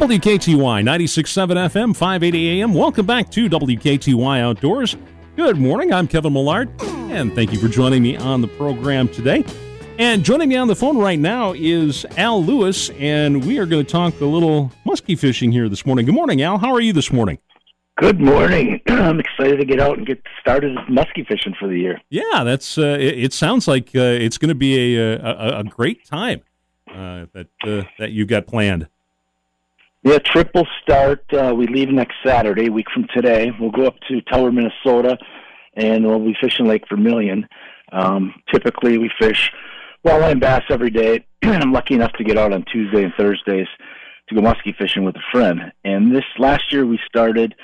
WKTY 96.7 FM, 580 AM. Welcome back to WKTY Outdoors. Good morning. I'm Kevin Millard, and thank you for joining me on the program today. And joining me on the phone right now is Al Louis, and we are going to talk a little muskie fishing here this morning. Good morning, Al. How are you this morning? Good morning. I'm excited to get out and get started muskie fishing for the year. Yeah, that's. Uh, it, it, sounds like uh, it's going to be a, a, a great time uh, that uh, that you've got planned. Yeah, trip will start. Uh, we leave next Saturday, a week from today. We'll go up to Tower, Minnesota, and we'll be fishing Lake Vermilion. Um, typically, we fish walleye and bass every day. I'm lucky enough to get out on Tuesday and Thursdays to go muskie fishing with a friend. And this last year, we started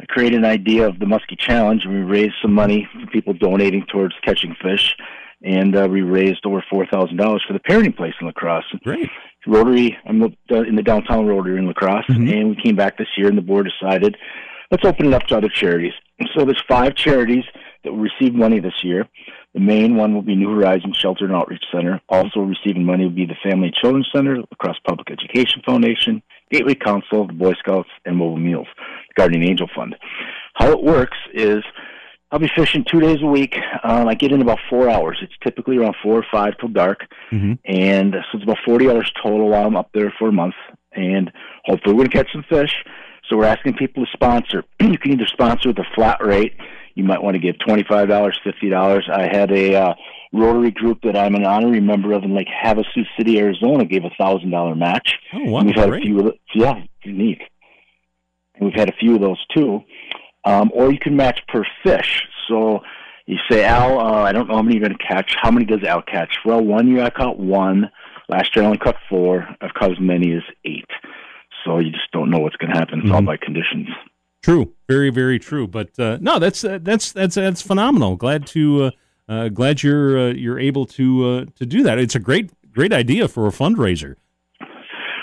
I created an idea of the Muskie Challenge, and we raised some money for people donating towards catching fish, and uh, we raised over four thousand dollars for the parenting place in La Crosse. Great. Rotary, I'm in the downtown Rotary in La Crosse, mm-hmm. and we came back this year, and the board decided let's open it up to other charities. So there's five charities that will receive money this year. The main one will be New Horizons Shelter and Outreach Center. Also receiving money will be the Family and Children's Center, La Crosse Public Education Foundation, Gateway Council, the Boy Scouts, and Mobile Meals, the Guardian Angel Fund. How it works is I'll be fishing two days a week. Um, I get in about four hours. It's typically around four or five till dark, mm-hmm. and so it's about forty hours total while I'm up there for a month. And hopefully, we're gonna catch some fish. So we're asking people to sponsor. you can either sponsor with a flat rate. You might want to give twenty five dollars, fifty dollars. I had a uh, Rotary group that I'm an honorary member of in Lake Havasu City, Arizona, gave a thousand dollar match. Oh, wow! And we've had great. a few. Of the, yeah, unique. And we've had a few of those too. Um, or you can match per fish. So you say, Al, uh, I don't know how many you're going to catch. How many does Al catch? Well, one year I caught one. Last year I only caught four. I've caught as many as eight. So you just don't know what's going to happen. It's mm-hmm. all by conditions. True, very, very true. But uh, no, that's uh, that's that's that's phenomenal. Glad to uh, uh, glad you're uh, you're able to uh, to do that. It's a great great idea for a fundraiser.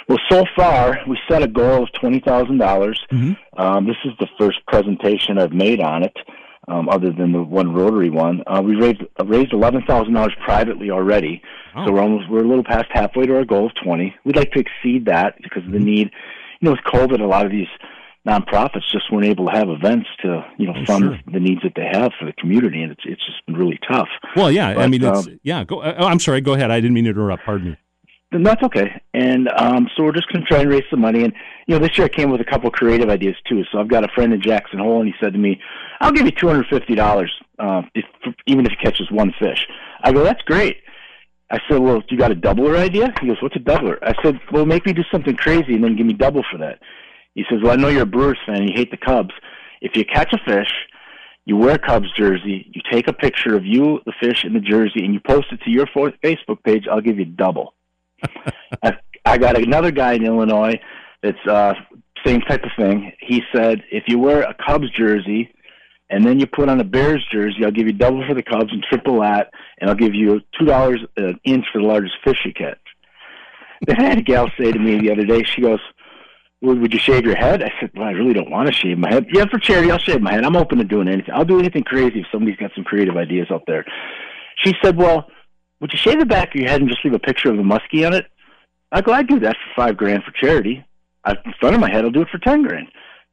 Well, so far we set a goal of twenty thousand dollars. Mm-hmm. Um, this is the first presentation I've made on it, um, other than the one Rotary one. Uh, we raised uh, raised eleven thousand dollars privately already, oh. so we're almost we're a little past halfway to our goal of twenty. We'd like to exceed that because of the mm-hmm. need. You know, with COVID, a lot of these nonprofits just weren't able to have events to you know oh, fund sure. the needs that they have for the community, and it's it's just been really tough. Well, yeah, but, I mean, it's, um, yeah. Go, uh, I'm sorry. Go ahead. I didn't mean to interrupt. Pardon me. Then that's okay. And um, so we're just going to try and raise some money. And you know, this year I came with a couple creative ideas too. So I've got a friend in Jackson Hole, and he said to me, "I'll give you two hundred fifty dollars, uh, if even if he catches one fish." I go, "That's great." I said, "Well, you got a doubler idea?" He goes, "What's a doubler?" I said, "Well, make me do something crazy and then give me double for that." He says, "Well, I know you're a Brewers fan and you hate the Cubs. If you catch a fish, you wear a Cubs jersey, you take a picture of you, the fish, and the jersey, and you post it to your Facebook page. I'll give you double." I, I got another guy in Illinois that's uh, same type of thing. He said, if you wear a Cubs jersey and then you put on a Bears jersey, I'll give you double for the Cubs and triple that, and I'll give you two dollars an inch for the largest fish you catch. Then I had a gal say to me the other day, she goes, well, would you shave your head? I said, well, I really don't want to shave my head. Yeah, for charity, I'll shave my head. I'm open to doing anything. I'll do anything crazy if somebody's got some creative ideas out there. She said, well, would you shave the back of your head and just leave a picture of a muskie on it? I go, I'd do that for five grand for charity. I, in front of my head, I'll do it for ten grand.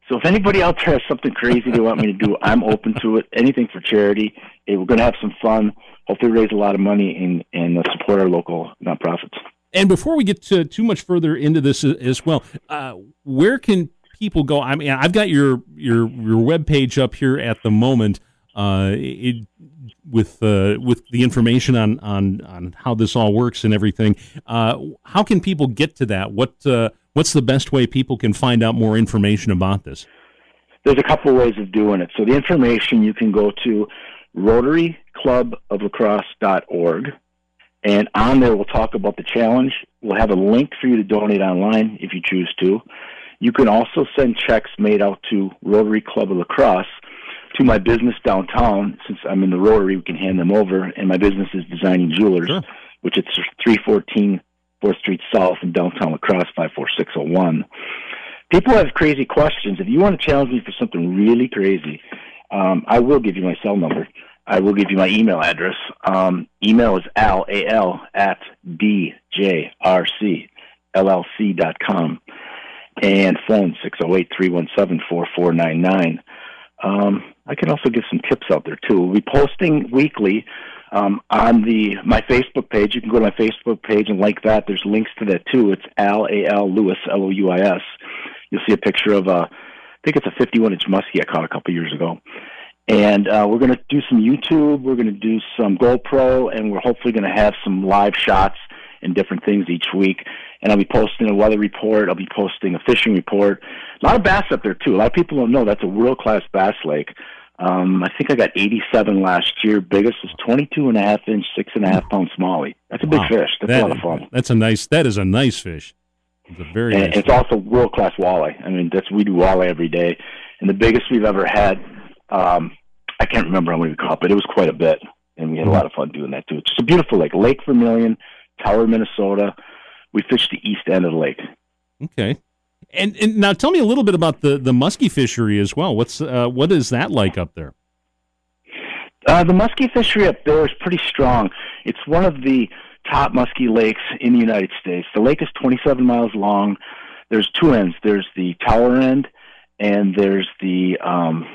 So if anybody out there has something crazy they want me to do, I'm open to it. Anything for charity. we're going to have some fun. Hopefully, raise a lot of money and and uh, support our local nonprofits. And before we get to too much further into this as well, uh, where can people go? I mean, I've got your your your web page up here at the moment. Uh, it, with uh, with the information on, on on how this all works and everything. Uh, how can people get to that? What uh, what's the best way people can find out more information about this? There's a couple of ways of doing it. So the information you can go to RotaryClubofLacrosse.org and on there, we'll talk about the challenge. We'll have a link for you to donate online if you choose to. You can also send checks made out to Rotary Club of La Crosse to my business downtown. Since I'm in the Rotary, we can hand them over. And my business is Designing Jewelers, sure. which it's 314 4th Street South in downtown La Crosse, 54601. People have crazy questions. If you want to challenge me for something really crazy, um, I will give you my cell number. I will give you my email address. Um, email is al, A-L, at com, and phone 608-317-4499. Um, I can also give some tips out there too. We'll be posting weekly um, on the my Facebook page. You can go to my Facebook page and like that. There's links to that too. It's Al A L Louis L O U I S. You'll see a picture of a, I think it's a 51 inch muskie I caught a couple years ago. And uh, we're going to do some YouTube. We're going to do some GoPro, and we're hopefully going to have some live shots and different things each week. And I'll be posting a weather report. I'll be posting a fishing report. A lot of bass up there too. A lot of people don't know that's a world class bass lake. Um, I think I got 87 last year. Biggest was 22 and a half inch, six and a half pound smallie. That's a big wow. fish. That's that, a lot of fun. That's a nice. That is a nice fish. It's a very. And nice it's fish. also world class walleye. I mean, that's we do walleye every day, and the biggest we've ever had. Um, I can't remember how many we caught, but it was quite a bit, and we had mm-hmm. a lot of fun doing that too. It's just a beautiful lake, Lake Vermilion, Tower, Minnesota. We fished the east end of the lake. Okay. And, and now tell me a little bit about the, the muskie fishery as well. What's uh, what is that like up there? Uh, the muskie fishery up there is pretty strong. It's one of the top muskie lakes in the United States. The lake is 27 miles long. There's two ends. There's the tower end, and there's the um,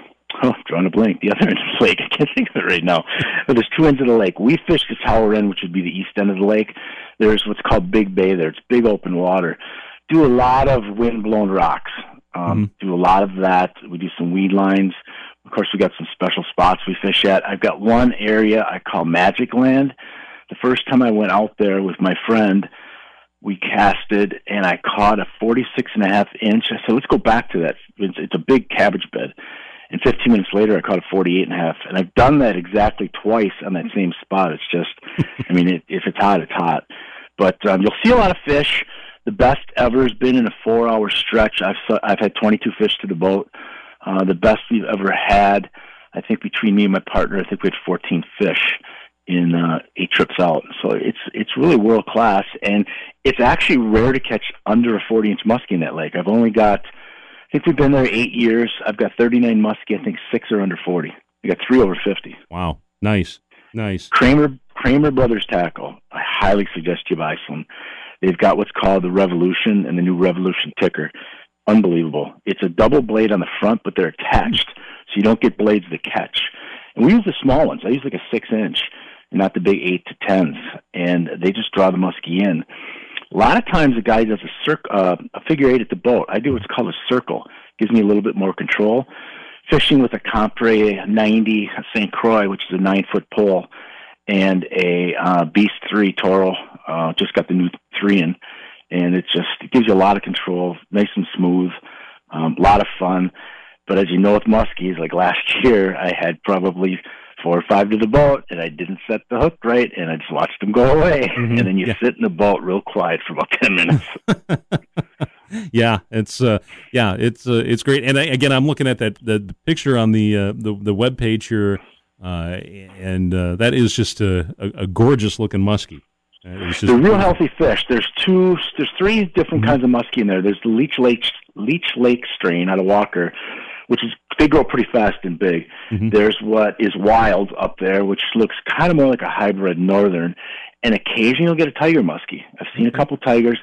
oh, I'm drawing a blank. The other end of the lake. I can't think of it right now. But there's two ends of the lake. We fish the tower end, which would be the east end of the lake. There's what's called Big Bay there. It's big open water. Do a lot of wind blown rocks. Um, mm-hmm. Do a lot of that. We do some weed lines. Of course, we got some special spots we fish at. I've got one area I call Magic Land. The first time I went out there with my friend, we casted and I caught a 46 and a half inch. I said, let's go back to that. It's, it's a big cabbage bed. And 15 minutes later, I caught a 48 and a half. And I've done that exactly twice on that same spot. It's just, I mean, it, if it's hot, it's hot. But um, you'll see a lot of fish. The best ever has been in a four-hour stretch. I've I've had 22 fish to the boat. Uh, the best we've ever had, I think, between me and my partner, I think we had 14 fish in uh, eight trips out. So it's it's really world class, and it's actually rare to catch under a 40 inch muskie in that lake. I've only got think we've been there eight years. I've got 39 muskie. I think six are under 40. I got three over 50. Wow, nice, nice. Kramer Kramer Brothers Tackle. I highly suggest you buy some. They've got what's called the Revolution and the new Revolution ticker. Unbelievable. It's a double blade on the front, but they're attached, so you don't get blades that catch. And we use the small ones. I use like a six inch, not the big eight to tens, and they just draw the muskie in. A lot of times, a guy does a circle, uh, a figure eight at the boat. I do what's called a circle. Gives me a little bit more control. Fishing with a Compre 90 St. Croix, which is a nine foot pole, and a uh, Beast 3 Toro. Uh, just got the new three in, and it just it gives you a lot of control, nice and smooth, um, a lot of fun. But as you know, with muskies, like last year, I had probably four or five to the boat, and I didn't set the hook right, and I just watched them go away. Mm-hmm. And then you yeah. sit in the boat real quiet for about ten minutes. yeah, it's uh, yeah, it's uh, it's great. And I, again, I'm looking at that the, picture on the uh, the the web page here, uh, and uh, that is just a, a, a gorgeous looking muskie. Uh, They're real healthy fish. There's two, there's three different mm-hmm. kinds of muskie in there. There's the Leech Lake Leech Lake strain out of Walker, which is they grow pretty fast and big. Mm-hmm. There's what is wild up there, which looks kind of more like a hybrid northern, and occasionally you'll get a tiger muskie. I've seen a couple tigers,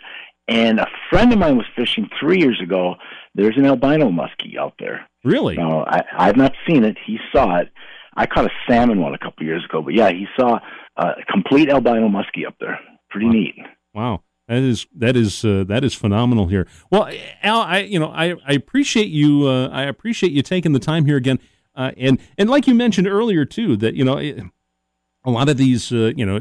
and a friend of mine was fishing three years ago. There's an albino muskie out there. Really? No, I, I've not seen it. He saw it. I caught a salmon one a couple years ago, but yeah, he saw a complete albino muskie up there. Pretty wow. neat. Wow. That is that is uh, that is phenomenal here. Well, Al, I you know I, I appreciate you uh, I appreciate you taking the time here again, uh, and and like you mentioned earlier too that you know a lot of these uh, you know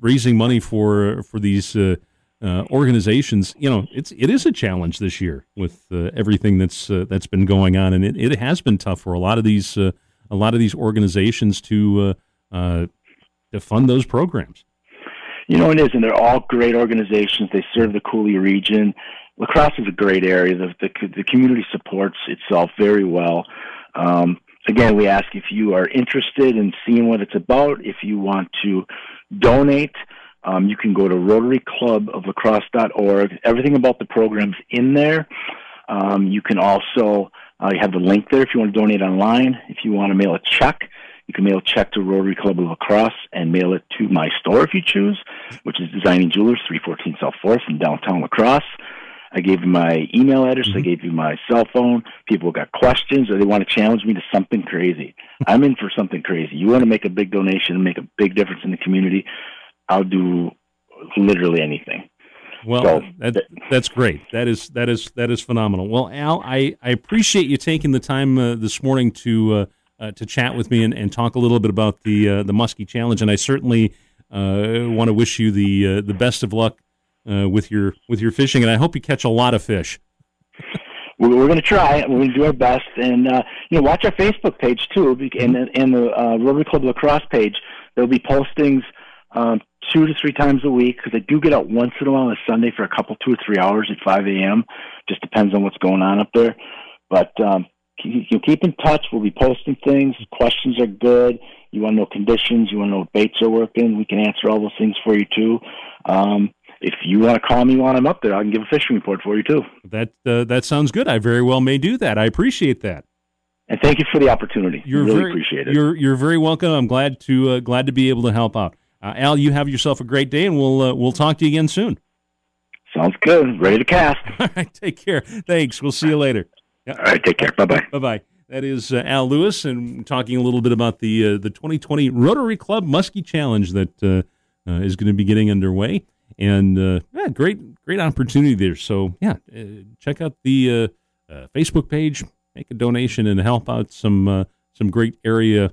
raising money for for these uh, uh, organizations you know it's it is a challenge this year with everything that's that's been going on, and it, it has been tough for a lot of these a lot of these organizations to to fund those programs. You know, it is, and they're all great organizations. They serve the Coulee region. Lacrosse is a great area. The, the, the community supports itself very well. Um, again, we ask if you are interested in seeing what it's about. If you want to donate, um, you can go to RotaryClubofLaCrosse.org. Everything about the program's in there. Um, you can also uh, you have the link there if you want to donate online. If you want to mail a check, you can mail a check to Rotary Club of Lacrosse and mail it to my store if you choose, which is Designing Jewelers, 314 South 4th in downtown Lacrosse. I gave you my email address. Mm-hmm. I gave you my cell phone. People got questions or they want to challenge me to something crazy. I'm in for something crazy. You want to make a big donation and make a big difference in the community? I'll do literally anything. Well, So- that, that's great. That is that is that is phenomenal. Well, Al, I, I appreciate you taking the time uh, this morning to uh, uh, to chat with me and, and talk a little bit about the uh, the Muskie Challenge. And I certainly uh, want to wish you the uh, the best of luck uh, with your with your fishing. And I hope you catch a lot of fish. We're, we're going to try. We're going to do our best, and uh, you know, watch our Facebook page too, and the- and the uh, Rotary Club Lacrosse page. There'll be postings um, two to three times a week because I do get out once in a while on a Sunday for a couple, two or three hours at 5 a.m. Just depends on what's going on up there. But um, you keep in touch. We'll be posting things. Questions are good. You want to know conditions. You want to know what baits are working. We can answer all those things for you too. Um, if you want to call me while I'm up there, I can give a fishing report for you too. That uh, that sounds good. I very well may do that. I appreciate that. And thank you for the opportunity. You're really very, appreciate it. You're you're very welcome. I'm glad to uh, glad to be able to help out. Uh, Al, you have yourself a great day, and we'll uh, we'll talk to you again soon. Sounds good. Ready to cast. All right, take care. Thanks. We'll see you later. All right, take care. Bye bye. Bye bye. That is uh, Al Louis, and talking a little bit about the uh, the 2020 Rotary Club Muskie Challenge that uh, uh, is going to be getting underway, and uh, yeah, great great opportunity there. So yeah, uh, check out the uh, uh, Facebook page, make a donation, and help out some uh, some great area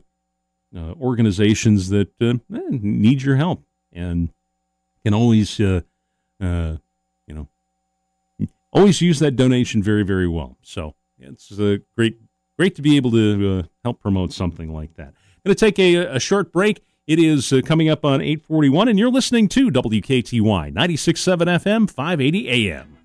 uh, organizations that uh, eh, need your help, and can always uh, uh, you know always use that donation very very well. So it's uh, great great to be able to uh, help promote something like that. Going to take a, a short break. It is uh, coming up on 841, and you're listening to WKTY 96.7 FM, 580 AM.